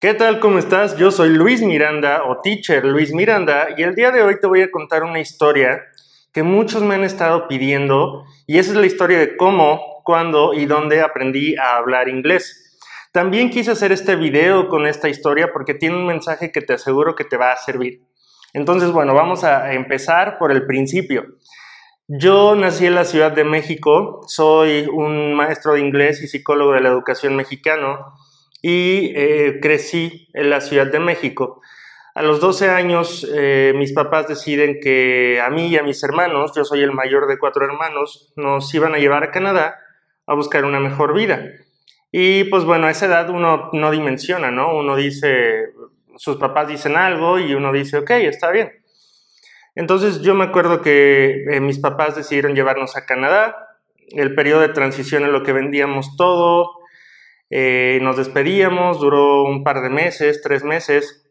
¿Qué tal? ¿Cómo estás? Yo soy Luis Miranda o Teacher Luis Miranda y el día de hoy te voy a contar una historia que muchos me han estado pidiendo y esa es la historia de cómo, cuándo y dónde aprendí a hablar inglés. También quise hacer este video con esta historia porque tiene un mensaje que te aseguro que te va a servir. Entonces, bueno, vamos a empezar por el principio. Yo nací en la Ciudad de México, soy un maestro de inglés y psicólogo de la educación mexicano y eh, crecí en la Ciudad de México. A los 12 años eh, mis papás deciden que a mí y a mis hermanos, yo soy el mayor de cuatro hermanos, nos iban a llevar a Canadá a buscar una mejor vida. Y pues bueno, a esa edad uno no dimensiona, ¿no? Uno dice, sus papás dicen algo y uno dice, ok, está bien. Entonces yo me acuerdo que eh, mis papás decidieron llevarnos a Canadá. El periodo de transición en lo que vendíamos todo, eh, nos despedíamos, duró un par de meses, tres meses,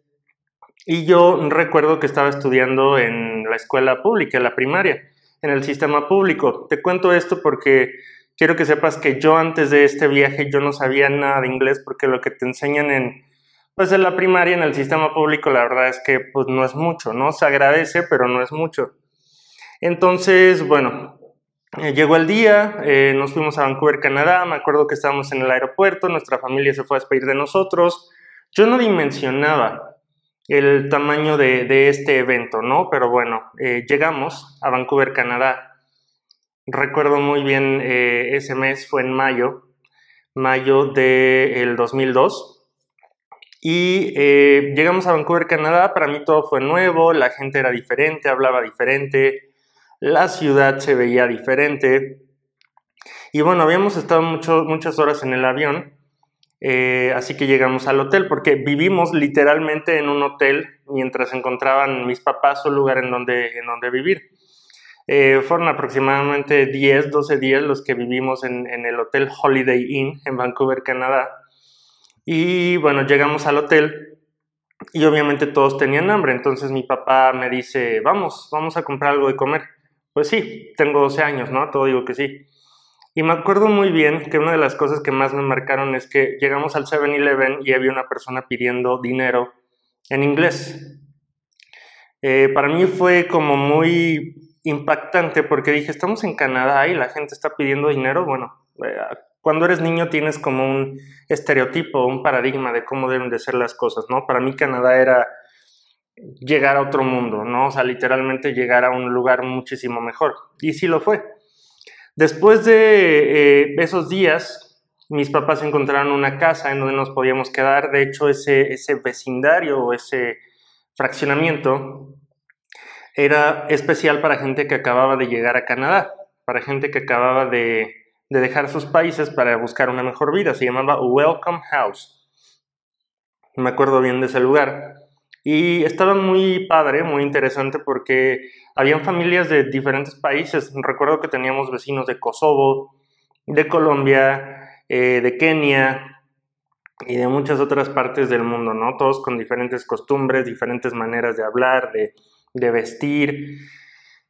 y yo recuerdo que estaba estudiando en la escuela pública, en la primaria, en el sistema público. Te cuento esto porque quiero que sepas que yo antes de este viaje yo no sabía nada de inglés porque lo que te enseñan en pues en la primaria en el sistema público la verdad es que pues no es mucho, ¿no? Se agradece, pero no es mucho. Entonces, bueno, eh, llegó el día, eh, nos fuimos a Vancouver, Canadá, me acuerdo que estábamos en el aeropuerto, nuestra familia se fue a despedir de nosotros. Yo no dimensionaba el tamaño de, este evento, ¿no? Pero bueno, eh, llegamos a Vancouver, Canadá. Recuerdo muy bien ese mes, fue en mayo, mayo del 2002. Y llegamos a Vancouver, Canadá, para mí todo fue nuevo, la gente era diferente, hablaba diferente, la ciudad se veía diferente. Y bueno, habíamos estado muchas horas en el avión, eh, así que llegamos al hotel, porque vivimos literalmente en un hotel mientras encontraban mis papás un lugar en donde, en donde vivir. Eh, fueron aproximadamente 10, 12 días los que vivimos en, en, el Hotel Holiday Inn en Vancouver, Canadá. Y bueno, llegamos al hotel y obviamente todos tenían hambre, entonces mi papá me dice, vamos, vamos a comprar algo de comer. Pues sí, tengo 12 años, ¿no? Todo digo que sí. Y me acuerdo muy bien que una de las cosas que más me marcaron es que llegamos al 7-Eleven y había una persona pidiendo dinero en inglés. Eh, para mí fue como muy impactante porque dije, estamos en Canadá y la gente está pidiendo dinero. Bueno, eh, cuando eres niño tienes como un estereotipo, un paradigma de cómo deben de ser las cosas, ¿no? Para mí Canadá era llegar a otro mundo, ¿no? O sea, literalmente llegar a un lugar muchísimo mejor. Y sí lo fue. Después de eh, esos días, mis papás encontraron una casa en donde nos podíamos quedar. De hecho, ese, ese vecindario o ese fraccionamiento era especial para gente que acababa de llegar a Canadá, para gente que acababa de, de dejar sus países para buscar una mejor vida. Se llamaba Welcome House. Me acuerdo bien de ese lugar. Y estaba muy padre, muy interesante porque habían familias de diferentes países. Recuerdo que teníamos vecinos de Kosovo, de Colombia, eh, de Kenia y de muchas otras partes del mundo, ¿no? Todos con diferentes costumbres, diferentes maneras de hablar, de, de vestir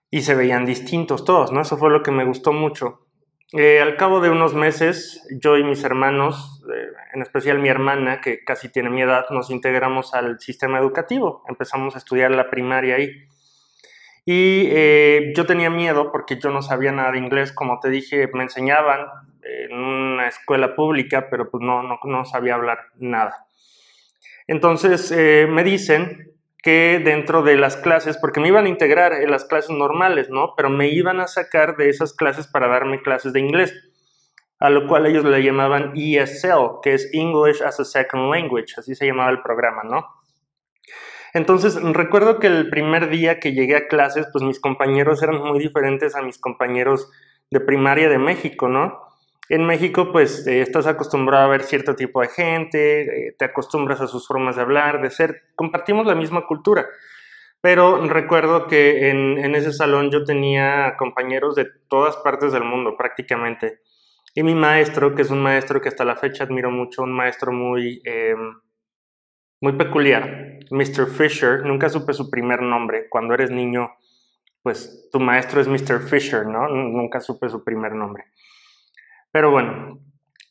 y se veían distintos todos, ¿no? Eso fue lo que me gustó mucho. Eh, al cabo de unos meses, yo y mis hermanos, eh, en especial mi hermana, que casi tiene mi edad, nos integramos al sistema educativo. Empezamos a estudiar la primaria ahí. Y eh, yo tenía miedo porque yo no sabía nada de inglés. Como te dije, me enseñaban en una escuela pública, pero pues no, no, no sabía hablar nada. Entonces me dicen que dentro de las clases, porque me iban a integrar en las clases normales, ¿no? Pero me iban a sacar de esas clases para darme clases de inglés, a lo cual ellos le llamaban ESL, que es English as a Second Language, así se llamaba el programa, ¿no? Entonces, recuerdo que el primer día que llegué a clases, pues mis compañeros eran muy diferentes a mis compañeros de primaria de México, ¿no? En México, pues eh, estás acostumbrado a ver cierto tipo de gente, eh, te acostumbras a sus formas de hablar, de ser, compartimos la misma cultura. Pero recuerdo que en, ese salón yo tenía compañeros de todas partes del mundo prácticamente. Y mi maestro, que es un maestro que hasta la fecha admiro mucho, un maestro muy, em, muy peculiar, Mr. Fisher, nunca supe su primer nombre. Cuando eres niño, pues tu maestro es Mr. Fisher, ¿no? Nunca supe su primer nombre. Pero bueno,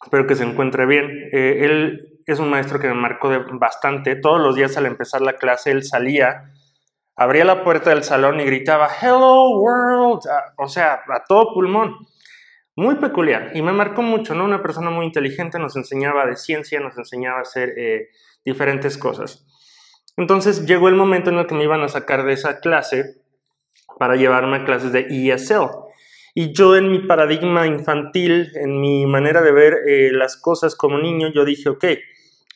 espero que se encuentre bien. Eh, él es un maestro que me marcó bastante. Todos los días al empezar la clase él salía, abría la puerta del salón y gritaba, Hello World, o sea, a todo pulmón. Muy peculiar y me marcó mucho, ¿no? Una persona muy inteligente nos enseñaba de ciencia, nos enseñaba a hacer eh, diferentes cosas. Entonces llegó el momento en el que me iban a sacar de esa clase para llevarme a clases de ESL. Y yo en mi paradigma infantil, en mi manera de ver eh, las cosas como niño, yo dije, ok,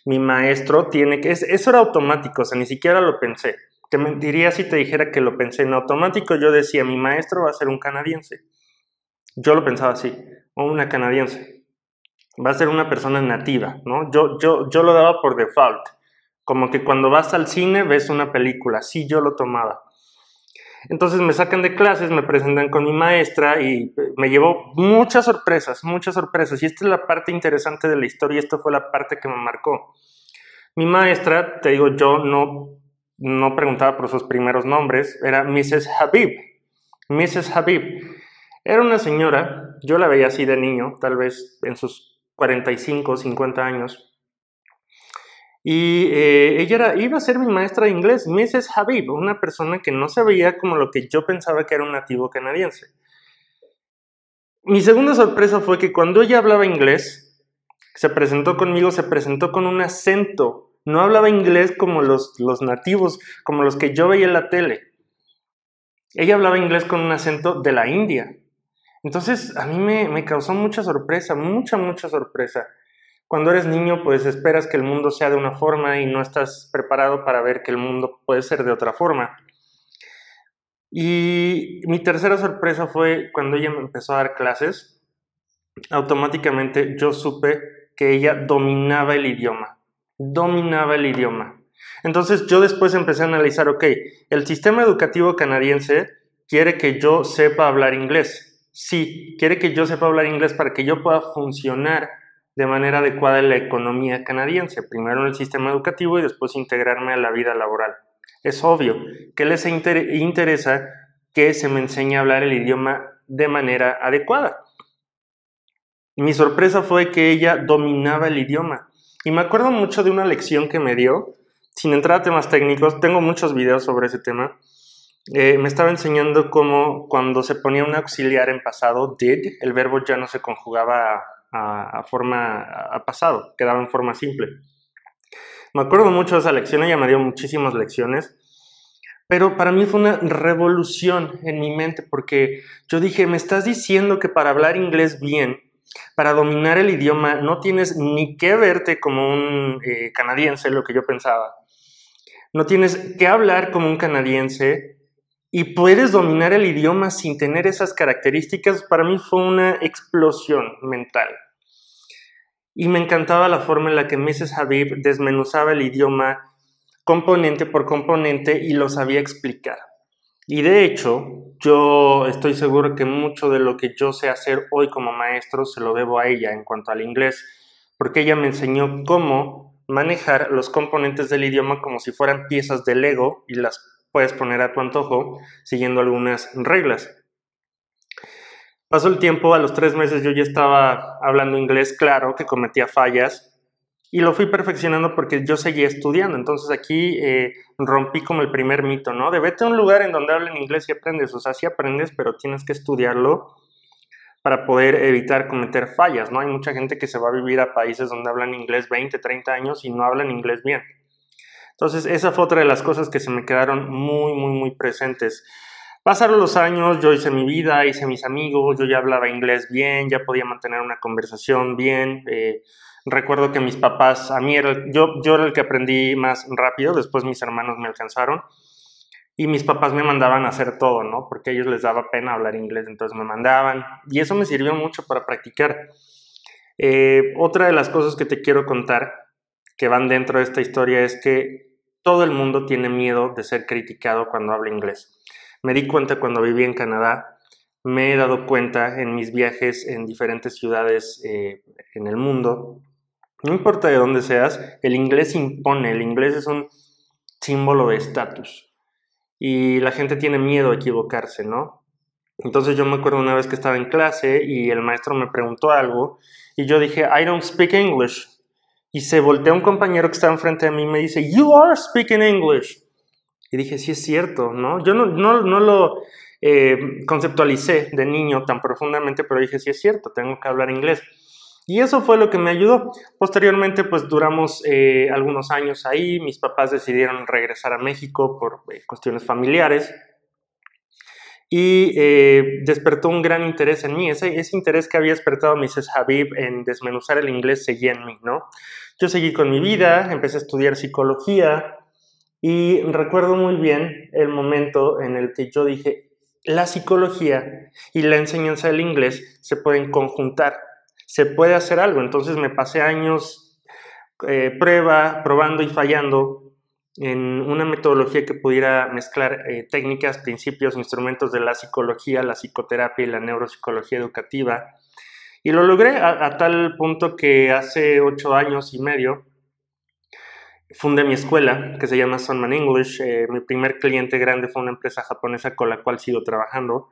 mi maestro tiene que... eso era automático, o sea, ni siquiera lo pensé. Te mentiría si te dijera que lo pensé en automático. Yo decía, mi maestro va a ser un canadiense. Yo lo pensaba así, o una canadiense. Va a ser una persona nativa, ¿no? Yo, yo, yo lo daba por default. Como que cuando vas al cine ves una película, sí yo lo tomaba. Entonces me sacan de clases, me presentan con mi maestra y me llevó muchas sorpresas, muchas sorpresas. Y esta es la parte interesante de la historia, esto fue la parte que me marcó. Mi maestra, te digo, yo no, no preguntaba por sus primeros nombres, era Mrs. Habib. Mrs. Habib. Era una señora, yo la veía así de niño, tal vez en sus 45, 50 años, y eh, ella iba a ser mi maestra de inglés, Mrs. Habib, una persona que no se veía como lo que yo pensaba que era un nativo canadiense. Mi segunda sorpresa fue que cuando ella hablaba inglés, se presentó conmigo, se presentó con un acento. No hablaba inglés como los, los nativos, como los que yo veía en la tele. Ella hablaba inglés con un acento de la India. Entonces a mí me, me causó mucha sorpresa, mucha, mucha sorpresa. Cuando eres niño, pues esperas que el mundo sea de una forma y no estás preparado para ver que el mundo puede ser de otra forma. Y mi tercera sorpresa fue cuando ella me empezó a dar clases, automáticamente yo supe que ella dominaba el idioma, dominaba el idioma. Entonces yo después empecé a analizar, ok, el sistema educativo canadiense quiere que yo sepa hablar inglés. Sí, quiere que yo sepa hablar inglés para que yo pueda funcionar de manera adecuada en la economía canadiense, primero en el sistema educativo y después integrarme a la vida laboral. Es obvio que les interesa que se me enseñe a hablar el idioma de manera adecuada. Mi sorpresa fue que ella dominaba el idioma. Y me acuerdo mucho de una lección que me dio, sin entrar a temas técnicos, tengo muchos videos sobre ese tema. Eh, me estaba enseñando cómo cuando se ponía un auxiliar en pasado, did, el verbo ya no se conjugaba a, forma, a pasado, quedaba en forma simple. Me acuerdo mucho de esa lección, ella me dio muchísimas lecciones, pero para mí fue una revolución en mi mente porque yo dije, me estás diciendo que para hablar inglés bien, para dominar el idioma, no tienes ni que verte como un eh, canadiense, lo que yo pensaba. No tienes que hablar como un canadiense y puedes dominar el idioma sin tener esas características. Para mí fue una explosión mental. Y me encantaba la forma en la que Mrs. Habib desmenuzaba el idioma componente por componente y lo sabía explicar. Y de hecho, yo estoy seguro que mucho de lo que yo sé hacer hoy como maestro se lo debo a ella en cuanto al inglés, porque ella me enseñó cómo manejar los componentes del idioma como si fueran piezas de Lego y las puedes poner a tu antojo siguiendo algunas reglas. Pasó el tiempo, a los tres meses yo ya estaba hablando inglés, claro que cometía fallas y lo fui perfeccionando porque yo seguía estudiando. Entonces aquí eh, rompí como el primer mito, ¿no? De vete a un lugar en donde hablen inglés y aprendes. O sea, sí aprendes, pero tienes que estudiarlo para poder evitar cometer fallas, ¿no? Hay mucha gente que se va a vivir a países donde hablan inglés 20, 30 años y no hablan inglés bien. Entonces, esa fue otra de las cosas que se me quedaron muy, muy, muy presentes. Pasaron los años, yo hice mi vida, hice mis amigos, yo ya hablaba inglés bien, ya podía mantener una conversación bien. Eh, recuerdo que mis papás, a mí era, yo, yo era el que aprendí más rápido, después mis hermanos me alcanzaron y mis papás me mandaban a hacer todo, ¿no? Porque a ellos les daba pena hablar inglés, entonces me mandaban y eso me sirvió mucho para practicar. Eh, otra de las cosas que te quiero contar que van dentro de esta historia es que todo el mundo tiene miedo de ser criticado cuando habla inglés. Me di cuenta cuando viví en Canadá, me he dado cuenta en mis viajes en diferentes ciudades eh, en el mundo, no importa de dónde seas, el inglés impone, el inglés es un símbolo de estatus y la gente tiene miedo a equivocarse, ¿no? Entonces yo me acuerdo una vez que estaba en clase y el maestro me preguntó algo y yo dije, I don't speak English. Y se voltea un compañero que estaba enfrente de mí y me dice, You are speaking English. Y dije, sí es cierto, ¿no? Yo no, no, no lo eh, conceptualicé de niño tan profundamente, pero dije, sí es cierto, tengo que hablar inglés. Y eso fue lo que me ayudó. Posteriormente, pues duramos eh, algunos años ahí. Mis papás decidieron regresar a México por eh, cuestiones familiares. Y despertó un gran interés en mí. Ese, ese interés que había despertado Mrs. Habib en desmenuzar el inglés seguía en mí, ¿no? Yo seguí con mi vida, empecé a estudiar psicología, y recuerdo muy bien el momento en el que yo dije, la psicología y la enseñanza del inglés se pueden conjuntar, se puede hacer algo. Entonces me pasé años eh, prueba, probando y fallando en una metodología que pudiera mezclar eh, técnicas, principios, instrumentos de la psicología, la psicoterapia y la neuropsicología educativa. Y lo logré a tal punto que hace ocho años y medio fundé mi escuela que se llama Sunman English. Eh, mi primer cliente grande fue una empresa japonesa con la cual sigo trabajando.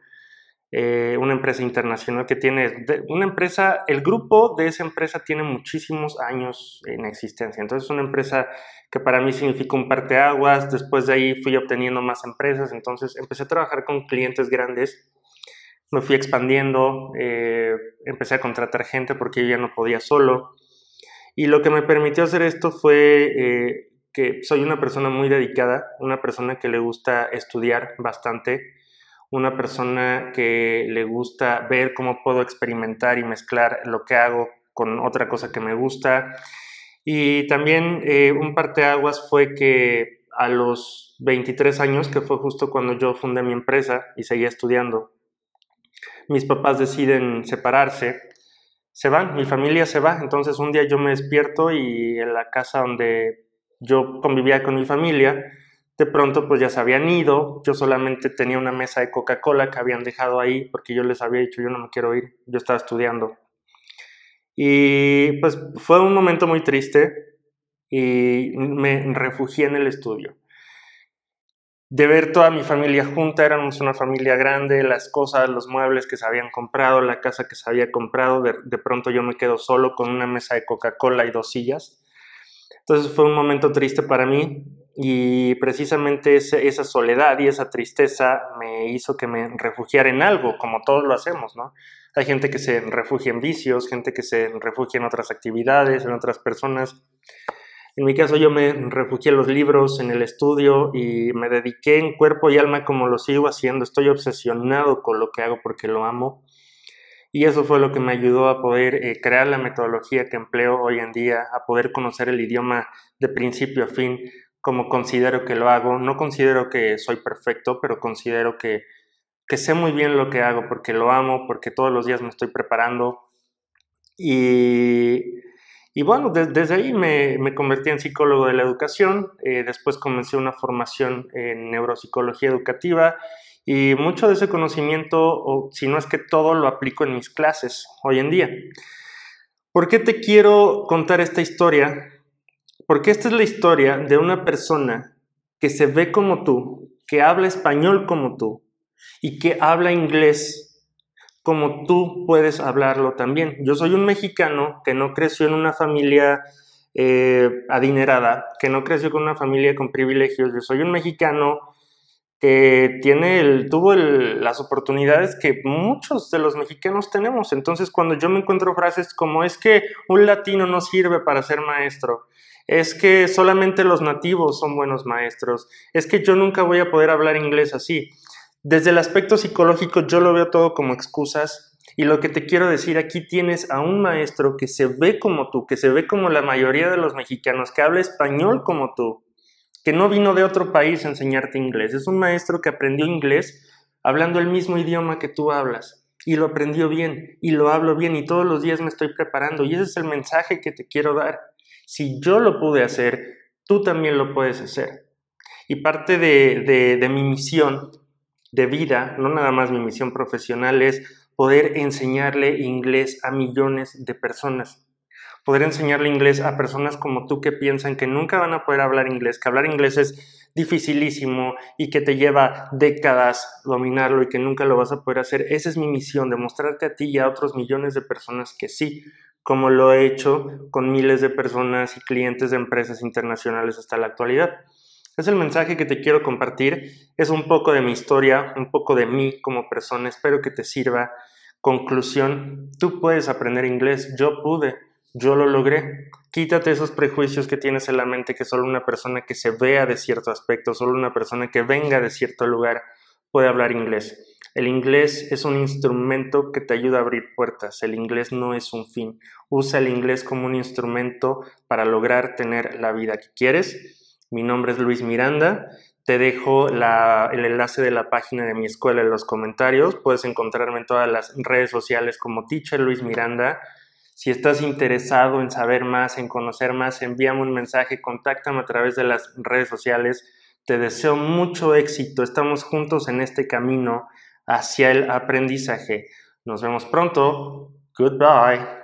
Eh, una empresa internacional que tiene, una empresa, el grupo de esa empresa tiene muchísimos años en existencia. Entonces es una empresa que para mí significó un parteaguas. Después de ahí fui obteniendo más empresas. Entonces empecé a trabajar con clientes grandes. Me fui expandiendo, eh, empecé a contratar gente porque ya no podía solo. Y lo que me permitió hacer esto fue eh, que soy una persona muy dedicada, una persona que le gusta estudiar bastante, una persona que le gusta ver cómo puedo experimentar y mezclar lo que hago con otra cosa que me gusta. Y también eh, un parteaguas fue que a los 23 años, que fue justo cuando yo fundé mi empresa y seguía estudiando, mis papás deciden separarse se van, mi familia se va. Entonces un día yo me despierto y en la casa donde yo convivía con mi familia, de pronto pues ya se habían ido, yo solamente tenía una mesa de Coca-Cola que habían dejado ahí porque yo les había dicho yo no me quiero ir, yo estaba estudiando. Y pues fue un momento muy triste y me refugié en el estudio de ver toda mi familia junta, éramos una familia grande, las cosas, los muebles que se habían comprado, la casa que se había comprado, de, pronto yo me quedo solo con una mesa de Coca-Cola y dos sillas. Entonces fue un momento triste para mí y precisamente esa soledad y esa tristeza me hizo que me refugiara en algo, como todos lo hacemos, ¿no? Hay gente que se refugia en vicios, gente que se refugia en otras actividades, en otras personas. En mi caso yo me refugié en los libros, en el estudio y me dediqué en cuerpo y alma como lo sigo haciendo. Estoy obsesionado con lo que hago porque lo amo. Y eso fue lo que me ayudó a poder eh, crear la metodología que empleo hoy en día, a poder conocer el idioma de principio a fin, como considero que lo hago. No considero que soy perfecto, pero considero que, que sé muy bien lo que hago porque lo amo, porque todos los días me estoy preparando. Y y bueno, desde ahí me, me, convertí en psicólogo de la educación, eh, después comencé una formación en neuropsicología educativa y mucho de ese conocimiento, o si no es que todo, lo aplico en mis clases hoy en día. ¿Por qué te quiero contar esta historia? Porque esta es la historia de una persona que se ve como tú, que habla español como tú y que habla inglés como tú puedes hablarlo también. Yo soy un mexicano que no creció en una familia eh, adinerada, que no creció con una familia con privilegios. Yo soy un mexicano que tiene el, tuvo las oportunidades que muchos de los mexicanos tenemos. Entonces, cuando yo me encuentro frases como es que un latino no sirve para ser maestro, es que solamente los nativos son buenos maestros, es que yo nunca voy a poder hablar inglés así. Desde el aspecto psicológico yo lo veo todo como excusas y lo que te quiero decir aquí tienes a un maestro que se ve como tú, que se ve como la mayoría de los mexicanos, que habla español como tú, que no vino de otro país a enseñarte inglés. Es un maestro que aprendió inglés hablando el mismo idioma que tú hablas y lo aprendió bien y lo hablo bien y todos los días me estoy preparando y ese es el mensaje que te quiero dar. Si yo lo pude hacer, tú también lo puedes hacer. Y parte de, de, mi misión de vida, no nada más mi misión profesional, es poder enseñarle inglés a millones de personas. Poder enseñarle inglés a personas como tú que piensan que nunca van a poder hablar inglés, que hablar inglés es dificilísimo y que te lleva décadas dominarlo y que nunca lo vas a poder hacer. Esa es mi misión, demostrarte a ti y a otros millones de personas que sí, como lo he hecho con miles de personas y clientes de empresas internacionales hasta la actualidad. Es el mensaje que te quiero compartir, es un poco de mi historia, un poco de mí como persona, espero que te sirva. Conclusión, tú puedes aprender inglés, yo pude, yo lo logré. Quítate esos prejuicios que tienes en la mente que solo una persona que se vea de cierto aspecto, solo una persona que venga de cierto lugar puede hablar inglés. El inglés es un instrumento que te ayuda a abrir puertas. El inglés no es un fin. Usa el inglés como un instrumento para lograr tener la vida que quieres. Mi nombre es Luis Miranda. Te dejo el enlace de la página de mi escuela en los comentarios. Puedes encontrarme en todas las redes sociales como Teacher Luis Miranda. Si estás interesado en saber más, en conocer más, envíame un mensaje, contáctame a través de las redes sociales. Te deseo mucho éxito. Estamos juntos en este camino hacia el aprendizaje. Nos vemos pronto. Goodbye.